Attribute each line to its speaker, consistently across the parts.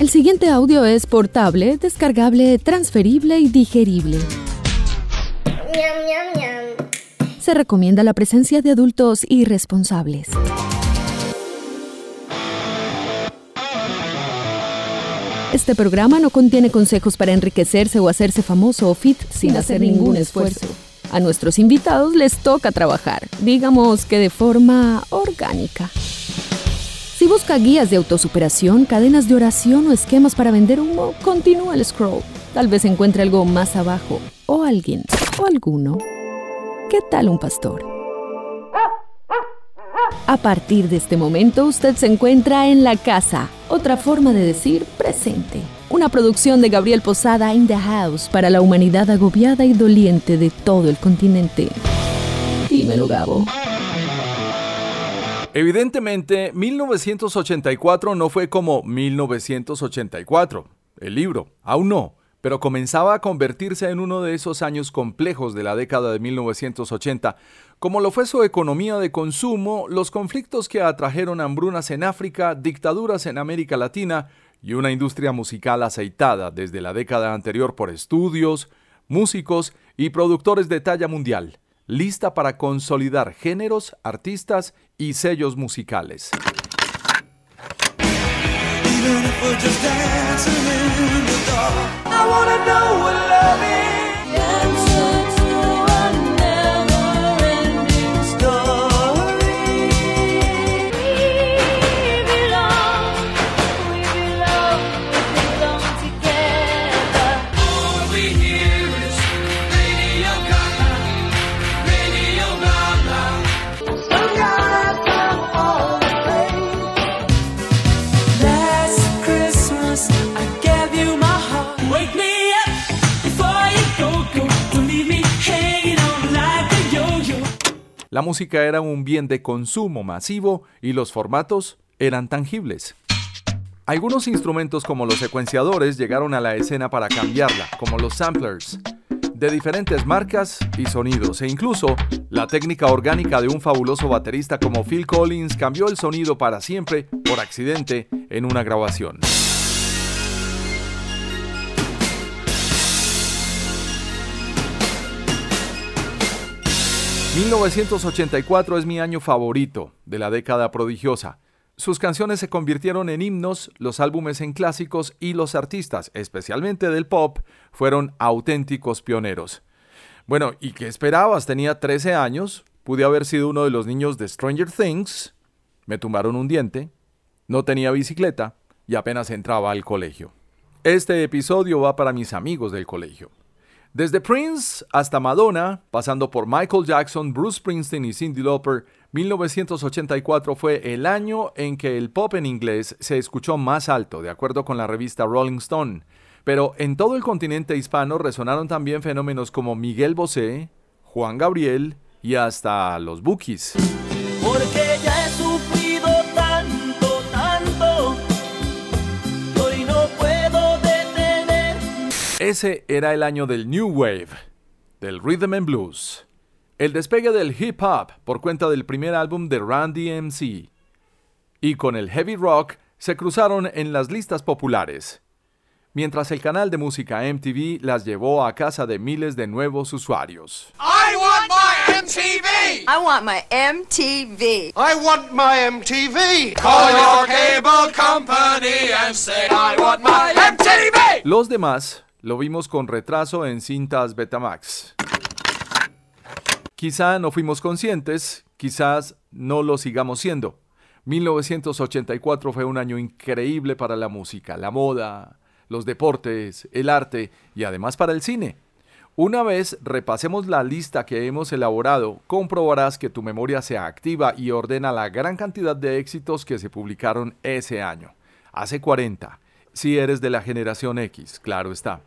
Speaker 1: El siguiente audio es portable, descargable, transferible y digerible. Se recomienda la presencia de adultos irresponsables. Este programa no contiene consejos para enriquecerse o hacerse famoso o fit sin hacer ningún esfuerzo. A nuestros invitados les toca trabajar, digamos que de forma orgánica. Si busca guías de autosuperación, cadenas de oración o esquemas para vender humo, continúa el scroll. Tal vez encuentre algo más abajo, o alguien, o alguno. ¿Qué tal un pastor? A partir de este momento usted se encuentra en la casa, otra forma de decir presente. Una producción de Gabriel Posada in the House para la humanidad agobiada y doliente de todo el continente. Dímelo, Gabo.
Speaker 2: Evidentemente, 1984 no fue como 1984, el libro, aún no, pero comenzaba a convertirse en uno de esos años complejos de la década de 1980, como lo fue su economía de consumo, los conflictos que atrajeron hambrunas en África, dictaduras en América Latina y una industria musical aceitada desde la década anterior por estudios, músicos y productores de talla mundial, lista para consolidar géneros, artistas y sellos musicales. La música era un bien de consumo masivo y los formatos eran tangibles. Algunos instrumentos como los secuenciadores llegaron a la escena para cambiarla, como los samplers, de diferentes marcas y sonidos, e incluso la técnica orgánica de un fabuloso baterista como Phil Collins cambió el sonido para siempre por accidente en una grabación. 1984 es mi año favorito de la década prodigiosa. Sus canciones se convirtieron en himnos, los álbumes en clásicos y los artistas, especialmente del pop, fueron auténticos pioneros. Bueno, ¿y qué esperabas? Tenía 13 años, pude haber sido uno de los niños de Stranger Things, me tumbaron un diente, no tenía bicicleta y apenas entraba al colegio. Este episodio va para mis amigos del colegio. Desde Prince hasta Madonna, pasando por Michael Jackson, Bruce Springsteen y Cindy Lauper, 1984 fue el año en que el pop en inglés se escuchó más alto, de acuerdo con la revista Rolling Stone. Pero en todo el continente hispano resonaron también fenómenos como Miguel Bosé, Juan Gabriel y hasta los Bookies. Porque ya Ese era el año del New Wave, del Rhythm and Blues, el despegue del hip hop por cuenta del primer álbum de Randy MC, y con el heavy rock se cruzaron en las listas populares, mientras el canal de música MTV las llevó a casa de miles de nuevos usuarios. I want my MTV! I want my MTV! I want my MTV! Call your cable company and say I want my MTV! Los demás lo vimos con retraso en cintas Betamax. Quizá no fuimos conscientes, quizás no lo sigamos siendo. 1984 fue un año increíble para la música, la moda, los deportes, el arte y además para el cine. Una vez repasemos la lista que hemos elaborado, comprobarás que tu memoria se activa y ordena la gran cantidad de éxitos que se publicaron ese año. Hace 40, si eres de la generación X, claro está.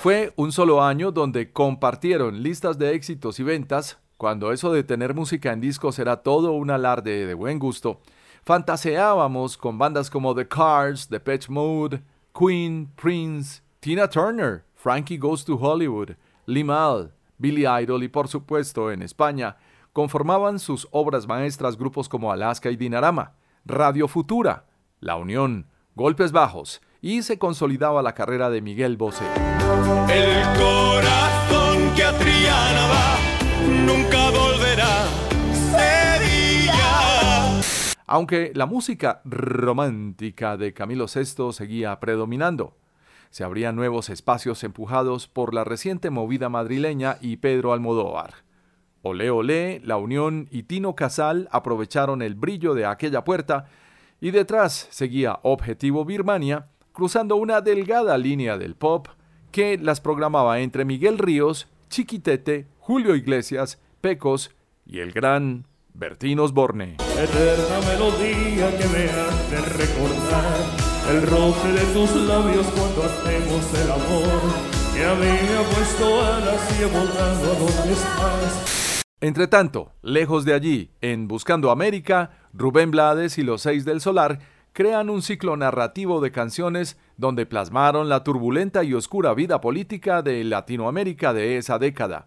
Speaker 2: Fue un solo año donde compartieron listas de éxitos y ventas, cuando eso de tener música en discos era todo un alarde de buen gusto. Fantaseábamos con bandas como The Cars, The Pitch Mode, Queen, Prince, Tina Turner, Frankie Goes to Hollywood, Limal, Billy Idol y por supuesto en España conformaban sus obras maestras grupos como Alaska y Dinarama, Radio Futura, La Unión, Golpes Bajos, y se consolidaba la carrera de Miguel Bosé.
Speaker 3: El corazón que a Triana va nunca volverá. Sevilla.
Speaker 2: Aunque la música romántica de Camilo VI seguía predominando, se abrían nuevos espacios empujados por la reciente movida madrileña y Pedro Almodóvar. Olé Olé, La Unión y Tino Casal aprovecharon el brillo de aquella puerta y detrás seguía Objetivo Birmania, cruzando una delgada línea del pop que las programaba entre Miguel Ríos, Chiquitete, Julio Iglesias, Pecos y el gran Bertín Osborne.
Speaker 3: Eterna melodía que me hace recordar el roce de tus labios cuando hacemos el amor, que a mí me ha puesto alas y he a donde estás.
Speaker 2: Entre tanto, lejos de allí, en Buscando América, Rubén Blades y los Seis del Solar crean un ciclo narrativo de canciones donde plasmaron la turbulenta y oscura vida política de Latinoamérica de esa década.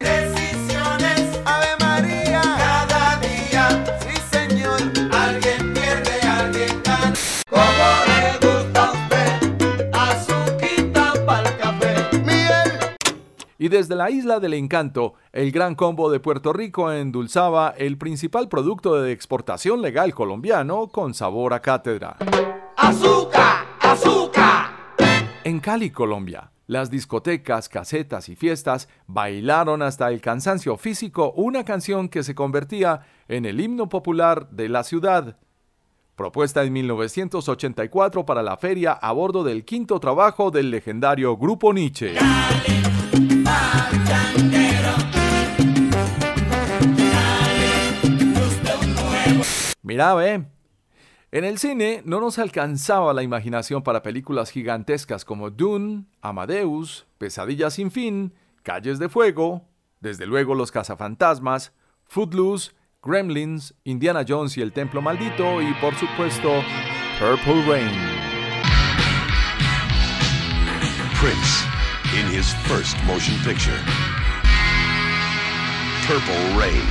Speaker 2: Y desde la isla del encanto, el Gran Combo de Puerto Rico endulzaba el principal producto de exportación legal colombiano con sabor a cátedra.
Speaker 3: ¡Azúcar! ¡Azúcar!
Speaker 2: En Cali, Colombia, las discotecas, casetas y fiestas bailaron hasta el cansancio físico una canción que se convertía en el himno popular de la ciudad. Propuesta en 1984 para la feria a bordo del quinto trabajo del legendario Grupo Nietzsche. Mira, ve. En el cine no nos alcanzaba la imaginación para películas gigantescas como Dune, Amadeus, Pesadilla sin fin, Calles de Fuego, desde luego Los Cazafantasmas, Footloose, Gremlins, Indiana Jones y el Templo Maldito y por supuesto Purple Rain.
Speaker 4: Prince in his first motion picture. Purple Rain.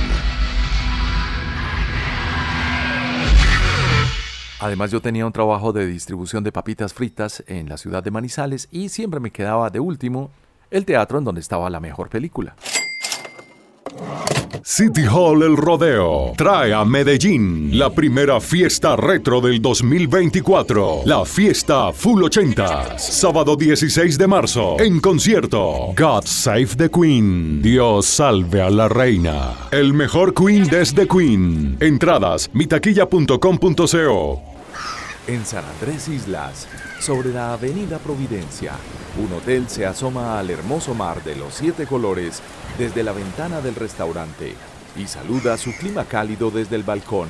Speaker 2: Además yo tenía un trabajo de distribución de papitas fritas en la ciudad de Manizales y siempre me quedaba de último el teatro en donde estaba la mejor película.
Speaker 5: City Hall El Rodeo. Trae a Medellín la primera fiesta retro del 2024, la fiesta Full 80, sábado 16 de marzo, en concierto, God Save the Queen, Dios salve a la reina, el mejor Queen desde Queen, entradas. mitaquilla.com.co.
Speaker 2: En San Andrés Islas, sobre la avenida Providencia, un hotel se asoma al hermoso mar de los siete colores desde la ventana del restaurante y saluda su clima cálido desde el balcón.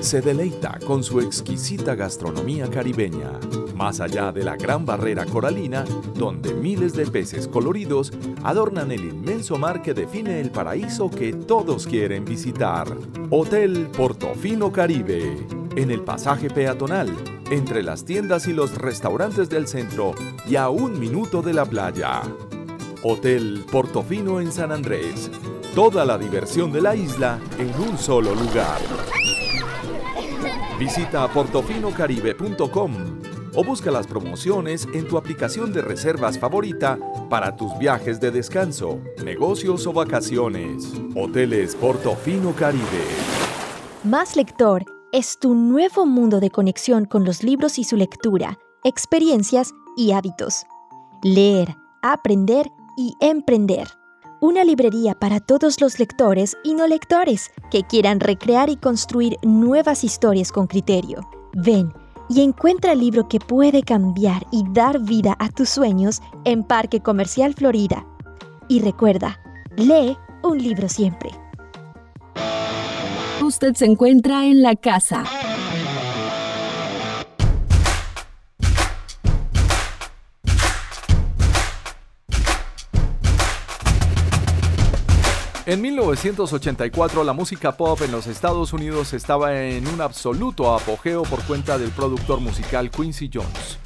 Speaker 2: Se deleita con su exquisita gastronomía caribeña, más allá de la gran barrera coralina, donde miles de peces coloridos adornan el inmenso mar que define el paraíso que todos quieren visitar. Hotel Portofino Caribe, en el pasaje peatonal, entre las tiendas y los restaurantes del centro y a un minuto de la playa. Hotel Portofino en San Andrés. Toda la diversión de la isla en un solo lugar. Visita portofinocaribe.com o busca las promociones en tu aplicación de reservas favorita para tus viajes de descanso, negocios o vacaciones. Hoteles Portofino Caribe.
Speaker 6: Más Lector es tu nuevo mundo de conexión con los libros y su lectura, experiencias y hábitos. Leer, aprender y emprender. Una librería para todos los lectores y no lectores que quieran recrear y construir nuevas historias con criterio. Ven y encuentra el libro que puede cambiar y dar vida a tus sueños en Parque Comercial Florida. Y recuerda, lee un libro siempre.
Speaker 1: Usted se encuentra en la casa.
Speaker 2: En 1984 la música pop en los Estados Unidos estaba en un absoluto apogeo por cuenta del productor musical Quincy Jones.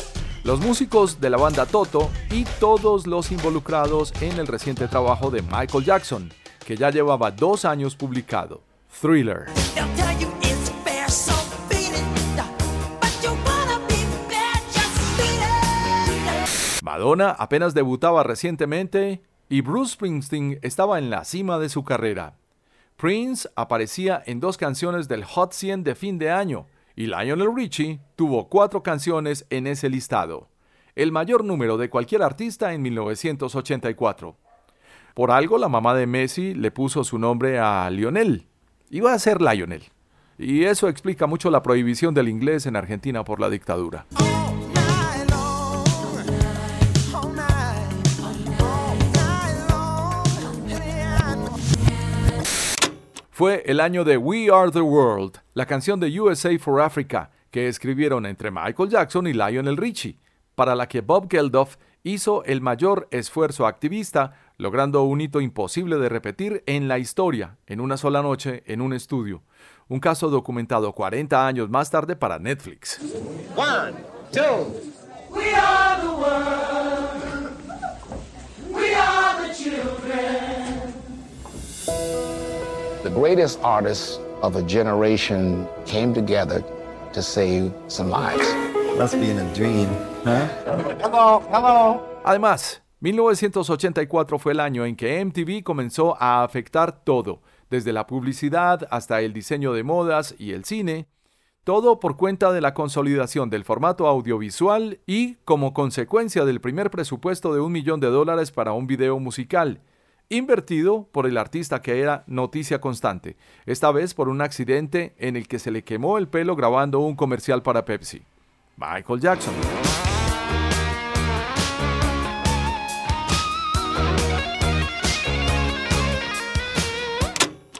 Speaker 2: Los músicos de la banda Toto y todos los involucrados en el reciente trabajo de Michael Jackson, que ya llevaba dos años publicado, Thriller. Madonna apenas debutaba recientemente y Bruce Springsteen estaba en la cima de su carrera. Prince aparecía en dos canciones del Hot 100 de fin de año y Lionel Richie tuvo cuatro canciones en ese listado, el mayor número de cualquier artista en 1984. Por algo la mamá de Messi le puso su nombre a Lionel. Iba a ser Lionel. Y eso explica mucho la prohibición del inglés en Argentina por la dictadura. Fue el año de We Are the World, la canción de USA for Africa, que escribieron entre Michael Jackson y Lionel Richie, para la que Bob Geldof hizo el mayor esfuerzo activista, logrando un hito imposible de repetir en la historia, en una sola noche, en un estudio. Un caso documentado 40 años más tarde para Netflix. One, two. We are the world. We are the children.
Speaker 7: The greatest artists of a generation came together to save some lives. Must be in a dream, huh?
Speaker 2: Hello, hello. Además, 1984 fue el año en que MTV comenzó a afectar todo, desde la publicidad hasta el diseño de modas y el cine, todo por cuenta de la consolidación del formato audiovisual y como consecuencia del primer presupuesto de un millón de dólares para un video musical, invertido por el artista que era noticia constante, esta vez por un accidente en el que se le quemó el pelo grabando un comercial para Pepsi. Michael Jackson.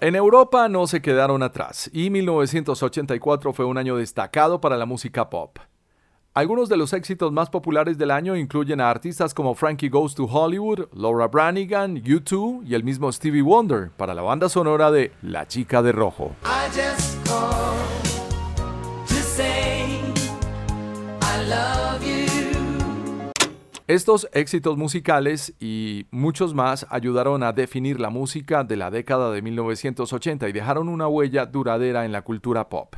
Speaker 2: En Europa no se quedaron atrás y 1984 fue un año destacado para la música pop. Algunos de los éxitos más populares del año incluyen a artistas como Frankie Goes to Hollywood, Laura Branigan, U2 y el mismo Stevie Wonder para la banda sonora de La Chica de Rojo. Estos éxitos musicales y muchos más ayudaron a definir la música de la década de 1980 y dejaron una huella duradera en la cultura pop.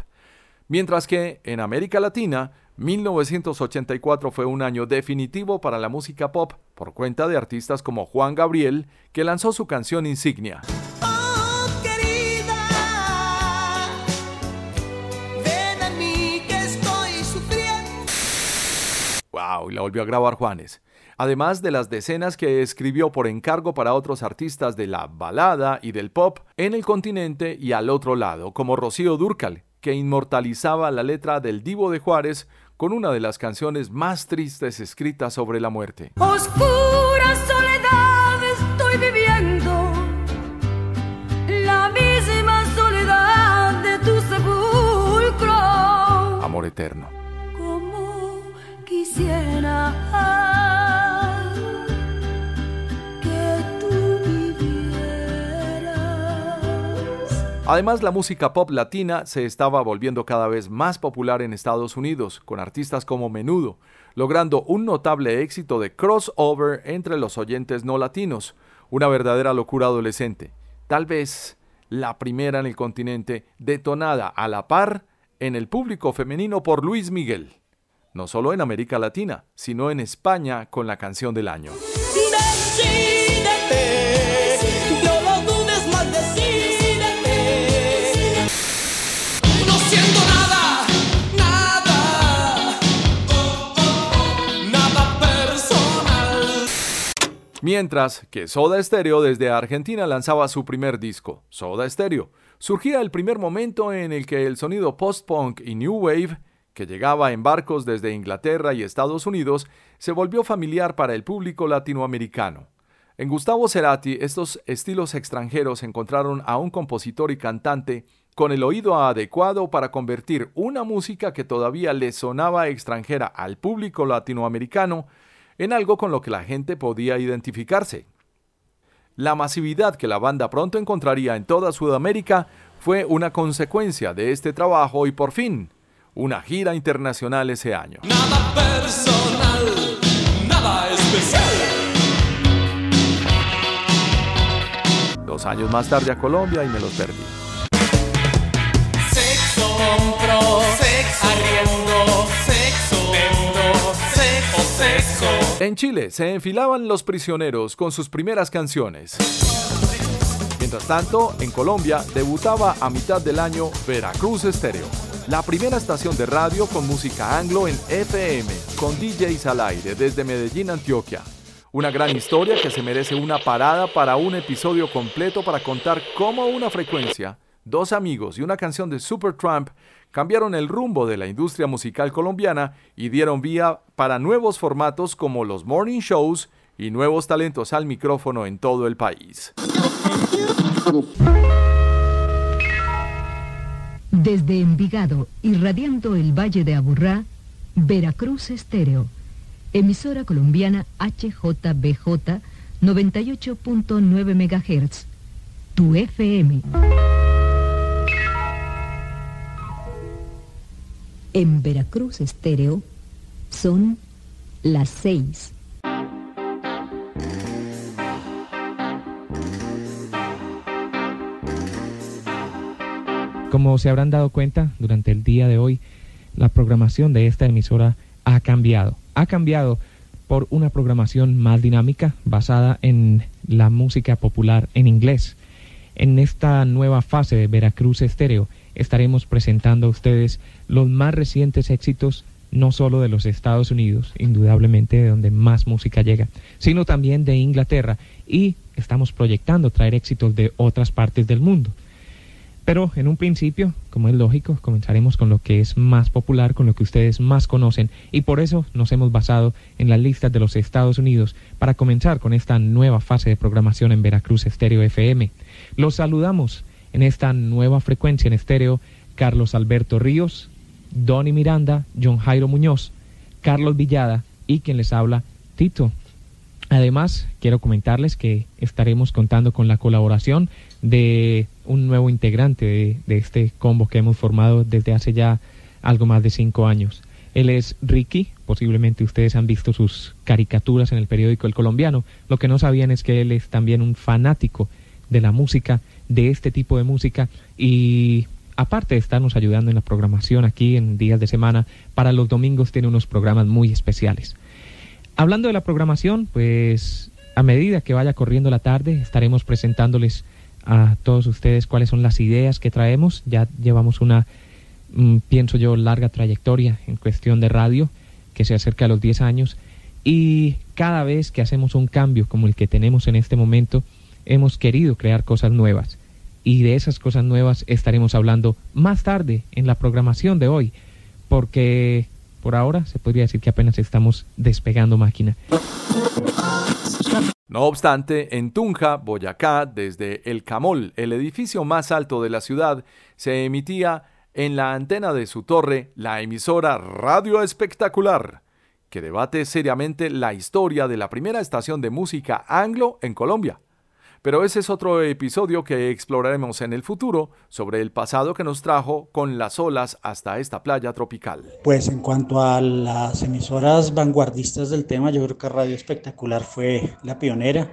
Speaker 2: Mientras que en América Latina, 1984 fue un año definitivo para la música pop por cuenta de artistas como Juan Gabriel, que lanzó su canción insignia. Wow, y la volvió a grabar Juanes. Además de las decenas que escribió por encargo para otros artistas de la balada y del pop en el continente y al otro lado, como Rocío Dúrcal, que inmortalizaba la letra del Divo de Juárez con una de las canciones más tristes escritas sobre la muerte.
Speaker 8: Oscura soledad estoy viviendo, la misma soledad de tu sepulcro.
Speaker 2: Amor eterno. Además, la música pop latina se estaba volviendo cada vez más popular en Estados Unidos, con artistas como Menudo, logrando un notable éxito de crossover entre los oyentes no latinos, una verdadera locura adolescente, tal vez la primera en el continente detonada a la par en el público femenino por Luis Miguel, no solo en América Latina, sino en España con la canción del año. Mientras que Soda Stereo desde Argentina lanzaba su primer disco, Soda Stereo, surgía el primer momento en el que el sonido post-punk y new wave, que llegaba en barcos desde Inglaterra y Estados Unidos, se volvió familiar para el público latinoamericano. En Gustavo Cerati, estos estilos extranjeros encontraron a un compositor y cantante con el oído adecuado para convertir una música que todavía le sonaba extranjera al público latinoamericano en algo con lo que la gente podía identificarse. La masividad que la banda pronto encontraría en toda Sudamérica fue una consecuencia de este trabajo y por fin, una gira internacional ese año. Nada personal, nada especial. Dos años más tarde a Colombia y me los perdí.
Speaker 9: Sexo, compro, sexo, arriendo, sexo, vendo, sexo, sexo.
Speaker 2: En Chile se enfilaban los prisioneros con sus primeras canciones. Mientras tanto, en Colombia debutaba a mitad del año Veracruz Estéreo, la primera estación de radio con música anglo en FM, con DJs al aire desde Medellín, Antioquia. Una gran historia que se merece una parada para un episodio completo para contar cómo una frecuencia, dos amigos y una canción de Supertramp cambiaron el rumbo de la industria musical colombiana y dieron vía para nuevos formatos como los morning shows y nuevos talentos al micrófono en todo el país.
Speaker 10: Desde Envigado, irradiando el Valle de Aburrá, Veracruz Estéreo, emisora colombiana HJBJ 98.9 MHz, tu FM. En Veracruz Estéreo son las seis.
Speaker 11: Como se habrán dado cuenta, durante el día de hoy, la programación de esta emisora ha cambiado. Ha cambiado por una programación más dinámica basada en la música popular en inglés. En esta nueva fase de Veracruz Estéreo estaremos presentando a ustedes los más recientes éxitos no solo de los Estados Unidos, indudablemente de donde más música llega, sino también de Inglaterra y estamos proyectando traer éxitos de otras partes del mundo. Pero en un principio, como es lógico, comenzaremos con lo que es más popular, con lo que ustedes más conocen, y por eso nos hemos basado en las listas de los Estados Unidos para comenzar con esta nueva fase de programación en Veracruz Estéreo FM. Los saludamos en esta nueva frecuencia en estéreo Carlos Alberto Ríos, Donny Miranda, John Jairo Muñoz, Carlos Villada y quien les habla, Tito. Además, quiero comentarles que estaremos contando con la colaboración de un nuevo integrante de, este combo que hemos formado desde hace ya algo más de cinco años. Él es Ricky, posiblemente ustedes han visto sus caricaturas en el periódico El Colombiano. Lo que no sabían es que él es también un fanático de la música, de este tipo de música y aparte de estarnos ayudando en la programación aquí en días de semana, para los domingos tiene unos programas muy especiales. Hablando de la programación, pues a medida que vaya corriendo la tarde estaremos presentándoles a todos ustedes cuáles son las ideas que traemos. Ya llevamos una, mm, pienso yo, larga trayectoria en cuestión de radio que se acerca a los 10 años y cada vez que hacemos un cambio como el que tenemos en este momento, hemos querido crear cosas nuevas. Y de esas cosas nuevas estaremos hablando más tarde en la programación de hoy, porque por ahora se podría decir que apenas estamos despegando máquina.
Speaker 2: No obstante, en Tunja, Boyacá, desde El Camol, el edificio más alto de la ciudad, se emitía en la antena de su torre la emisora Radio Espectacular, que debate seriamente la historia de la primera estación de música anglo en Colombia. Pero ese es otro episodio que exploraremos en el futuro sobre el pasado que nos trajo con las olas hasta esta playa tropical.
Speaker 12: Pues en cuanto a las emisoras vanguardistas del tema, yo creo que Radio Espectacular fue la pionera.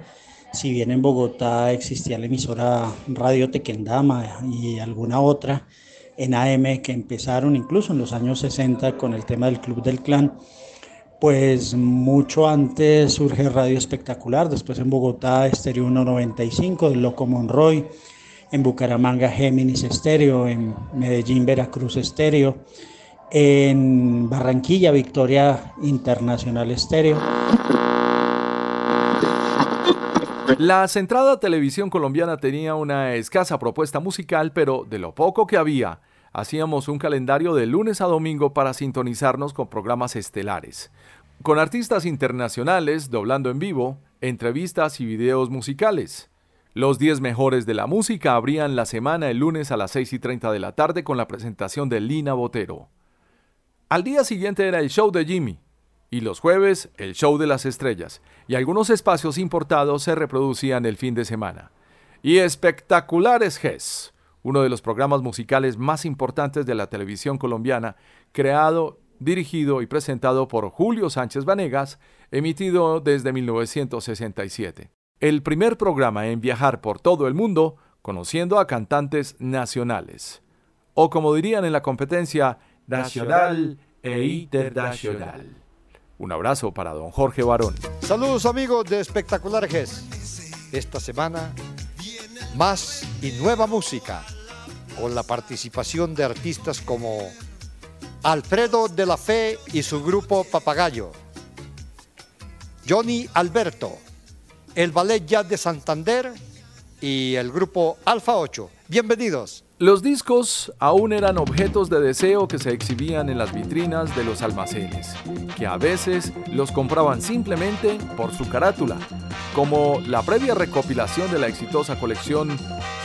Speaker 12: Si bien en Bogotá existía la emisora Radio Tequendama y alguna otra en AM que empezaron incluso en los años 60 con el tema del Club del Clan, pues mucho antes surge Radio Espectacular, después en Bogotá Estéreo 195 del Loco Monroy, en Bucaramanga Géminis Estéreo, en Medellín Veracruz Estéreo, en Barranquilla Victoria Internacional Estéreo.
Speaker 2: La centrada televisión colombiana tenía una escasa propuesta musical, pero de lo poco que había, hacíamos un calendario de lunes a domingo para sintonizarnos con programas estelares, con artistas internacionales doblando en vivo, entrevistas y videos musicales. Los 10 mejores de la música abrían la semana el lunes a las 6 y 30 de la tarde con la presentación de Lina Botero. Al día siguiente era el show de Jimmy, y los jueves el show de las estrellas, y algunos espacios importados se reproducían el fin de semana. Y espectaculares GES uno de los programas musicales más importantes de la televisión colombiana, creado, dirigido y presentado por Julio Sánchez Vanegas, emitido desde 1967. el primer programa en viajar por todo el mundo conociendo a cantantes nacionales. O como dirían en la competencia, nacional e internacional. Un abrazo para don Jorge Barón.
Speaker 13: Saludos amigos de Espectacular GES. Esta semana, más y nueva música, con la participación de artistas como Alfredo de la Fe y su grupo Papagayo, Johnny Alberto, el Ballet Jazz de Santander y el grupo Alfa 8. Bienvenidos.
Speaker 2: Los discos aún eran objetos de deseo que se exhibían en las vitrinas de los almacenes, que a veces los compraban simplemente por su carátula, como la previa recopilación de la exitosa colección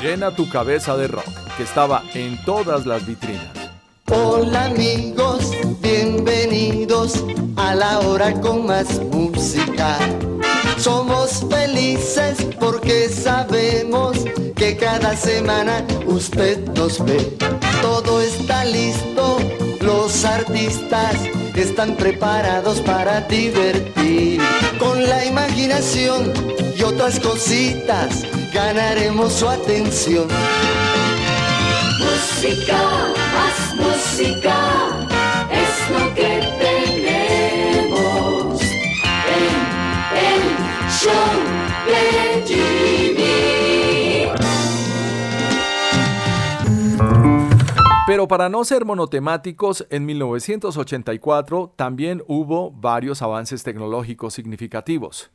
Speaker 2: Llena tu cabeza de rock, que estaba en todas las vitrinas.
Speaker 14: Hola amigos, bienvenidos a la hora con más música. Somos felices porque sabemos que cada semana usted nos ve. Todo está listo, los artistas están preparados para divertir. Con la imaginación y otras cositas ganaremos su atención.
Speaker 8: Música, más música, es lo que tenemos en el show de
Speaker 2: Pero para no ser monotemáticos, en 1984 también hubo varios avances tecnológicos significativos.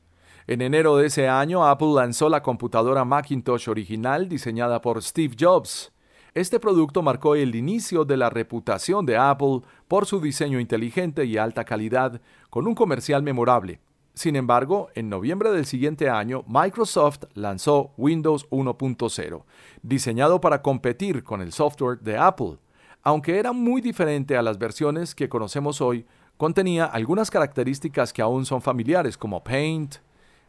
Speaker 2: En enero de ese año, Apple lanzó la computadora Macintosh original diseñada por Steve Jobs. Este producto marcó el inicio de la reputación de Apple por su diseño inteligente y alta calidad, con un comercial memorable. Sin embargo, en noviembre del siguiente año, Microsoft lanzó Windows 1.0, diseñado para competir con el software de Apple. Aunque era muy diferente a las versiones que conocemos hoy, contenía algunas características que aún son familiares como Paint,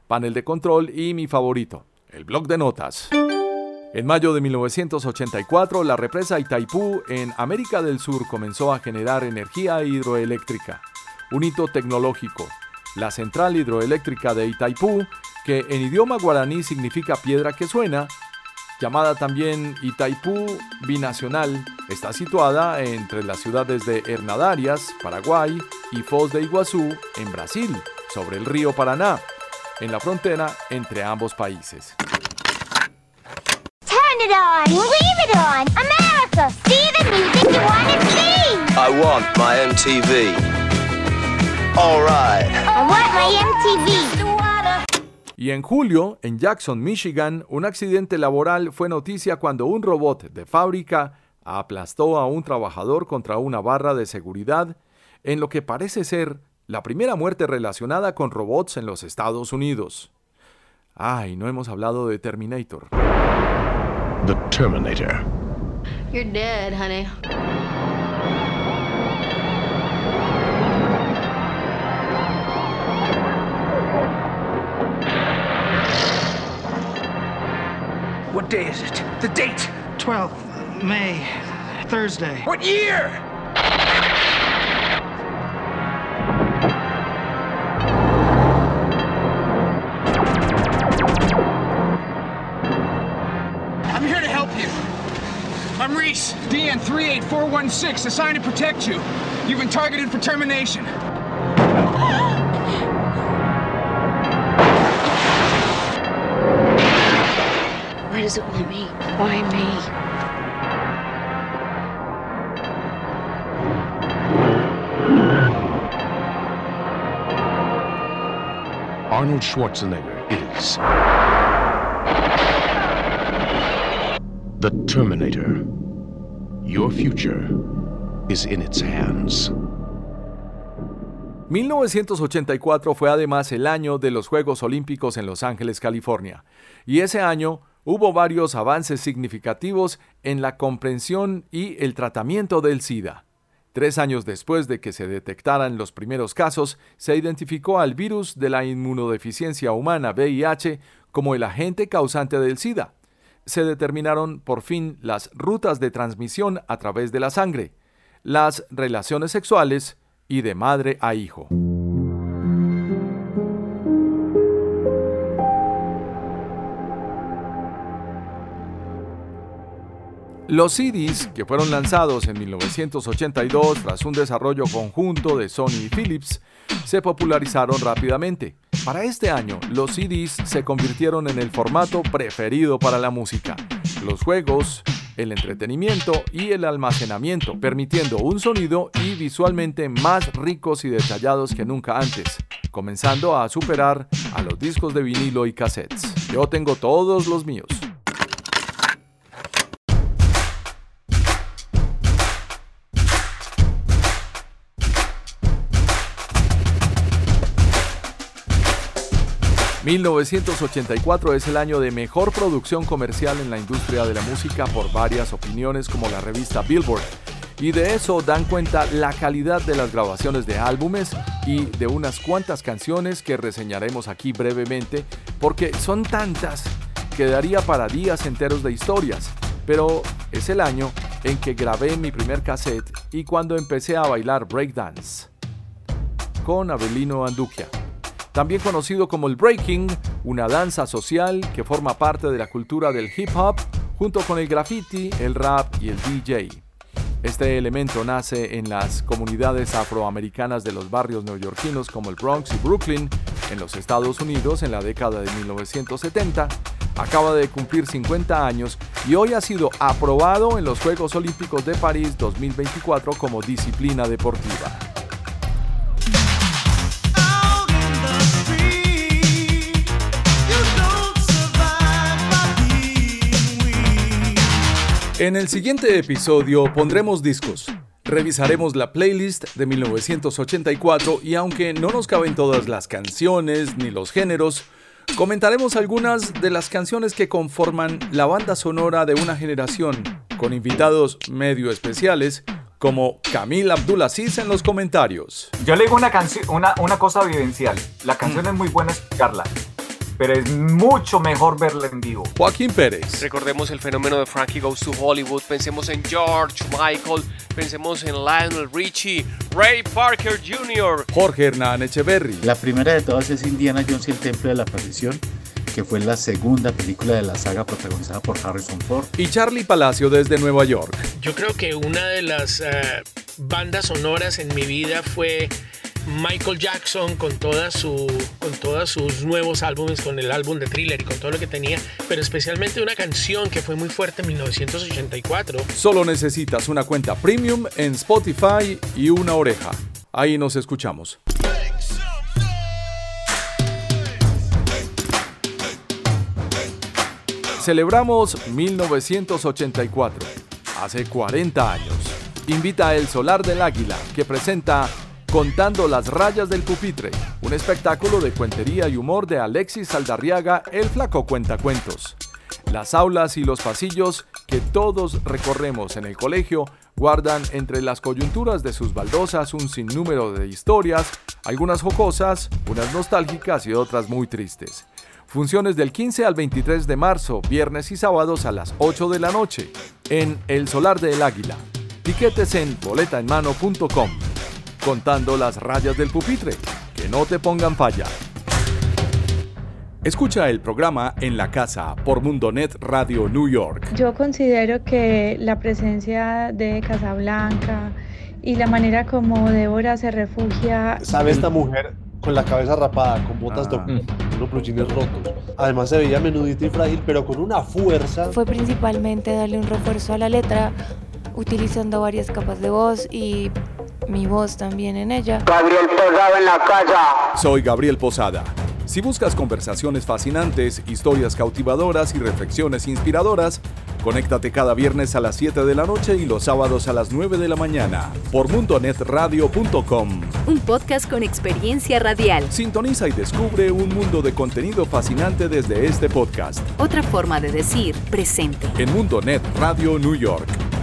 Speaker 2: panel de control y mi favorito, el bloc de notas. En mayo de 1984, la represa Itaipú en América del Sur comenzó a generar energía hidroeléctrica, un hito tecnológico. La central hidroeléctrica de Itaipú, que en idioma guaraní significa piedra que suena, llamada también Itaipú Binacional, está situada entre las ciudades de Hernadarias, Paraguay, y Foz de Iguazú, en Brasil, sobre el río Paraná, en la frontera entre ambos países.
Speaker 15: Turn it on, leave it on, America, see the music you want to see.
Speaker 16: I want my MTV. All right.
Speaker 15: I want my MTV.
Speaker 2: Y en julio, en Jackson, Michigan, un accidente laboral fue noticia cuando un robot de fábrica aplastó a un trabajador contra una barra de seguridad en lo que parece ser la primera muerte relacionada con robots en los Estados Unidos. Ay, no hemos hablado de Terminator.
Speaker 4: The Terminator.
Speaker 17: You're dead, honey.
Speaker 18: What day is it? The date!
Speaker 19: 12th May, Thursday.
Speaker 18: What year? I'm DN 38416, assigned to protect you. You've been targeted for termination.
Speaker 17: Why does it want me? Why me?
Speaker 4: Arnold Schwarzenegger is the Terminator. Your future is in its hands.
Speaker 2: 1984 fue además el año de los Juegos Olímpicos en Los Ángeles, California, y ese año hubo varios avances significativos en la comprensión y el tratamiento del SIDA. Tres años después de que se detectaran los primeros casos, se identificó al virus de la inmunodeficiencia humana VIH como el agente causante del SIDA se determinaron por fin las rutas de transmisión a través de la sangre, las relaciones sexuales y de madre a hijo. Los CDs, que fueron lanzados en 1982 tras un desarrollo conjunto de Sony y Philips, se popularizaron rápidamente. Para este año, los CDs se convirtieron en el formato preferido para la música. Los juegos, el entretenimiento y el almacenamiento, permitiendo un sonido y visualmente más ricos y detallados que nunca antes, comenzando a superar a los discos de vinilo y cassettes. Yo tengo todos los míos. 1984 es el año de mejor producción comercial en la industria de la música por varias opiniones como la revista Billboard. Y de eso dan cuenta la calidad de las grabaciones de álbumes y de unas cuantas canciones que reseñaremos aquí brevemente porque son tantas que daría para días enteros de historias. Pero es el año en que grabé mi primer cassette y cuando empecé a bailar breakdance con Abelino Anduquia también conocido como el breaking, una danza social que forma parte de la cultura del hip hop, junto con el graffiti, el rap y el DJ. Este elemento nace en las comunidades afroamericanas de los barrios neoyorquinos como el Bronx y Brooklyn, en los Estados Unidos en la década de 1970. Acaba de cumplir 50 años y hoy ha sido aprobado en los Juegos Olímpicos de París 2024 como disciplina deportiva. En el siguiente episodio pondremos discos. Revisaremos la playlist de 1984 y aunque no nos caben todas las canciones ni los géneros, comentaremos algunas de las canciones que conforman la banda sonora de una generación, con invitados medio especiales como Camila Abdulaziz en los comentarios.
Speaker 20: Yo le digo una, una, una cosa vivencial. La canción mm. es muy buena escucharla pero es mucho mejor verla en vivo.
Speaker 2: Joaquín Pérez.
Speaker 21: Recordemos el fenómeno de Frankie Goes to Hollywood, pensemos en George Michael, pensemos en Lionel Richie, Ray Parker Jr.,
Speaker 2: Jorge Hernán Echeverry.
Speaker 22: La primera de todas es Indiana Jones y el Templo de la Perdición que fue la segunda película de la saga protagonizada por Harrison Ford.
Speaker 2: Y Charlie Palacio desde Nueva York.
Speaker 23: Yo creo que una de las eh, bandas sonoras en mi vida fue Michael Jackson con, toda su, con todos sus nuevos álbumes, con el álbum de Thriller y con todo lo que tenía, pero especialmente una canción que fue muy fuerte en 1984.
Speaker 2: Solo necesitas una cuenta premium en Spotify y una oreja. Ahí nos escuchamos. Celebramos 1984, hace 40 años. Invita a El Solar del Águila, que presenta Contando las rayas del pupitre, un espectáculo de cuentería y humor de Alexis Saldarriaga, el flaco cuentacuentos. Las aulas y los pasillos que todos recorremos en el colegio guardan entre las coyunturas de sus baldosas un sinnúmero de historias, algunas jocosas, unas nostálgicas y otras muy tristes. Funciones del 15 al 23 de marzo, viernes y sábados a las 8 de la noche, en El Solar del Águila. Tiquetes en boletaenmano.com contando las rayas del pupitre. Que no te pongan falla. Escucha el programa En la Casa por Mundonet Radio New York.
Speaker 24: Yo considero que la presencia de Casablanca y la manera como Débora se refugia.
Speaker 25: ¿Sabe esta mujer con la cabeza rapada, con botas ah. de unos plugins rotos? Además se veía menudita y frágil, pero con una fuerza.
Speaker 26: Fue principalmente darle un refuerzo a la letra, utilizando varias capas de voz y mi voz también en ella.
Speaker 27: Gabriel Posada en la casa.
Speaker 2: Soy Gabriel Posada. Si buscas conversaciones fascinantes, historias cautivadoras y reflexiones inspiradoras, conéctate cada viernes a las 7 de la noche y los sábados a las 9 de la mañana por mundonetradio.com.
Speaker 1: Un podcast con experiencia radial.
Speaker 2: Sintoniza y descubre un mundo de contenido fascinante desde este podcast.
Speaker 1: Otra forma de decir presente.
Speaker 2: En Mundonet Radio New York.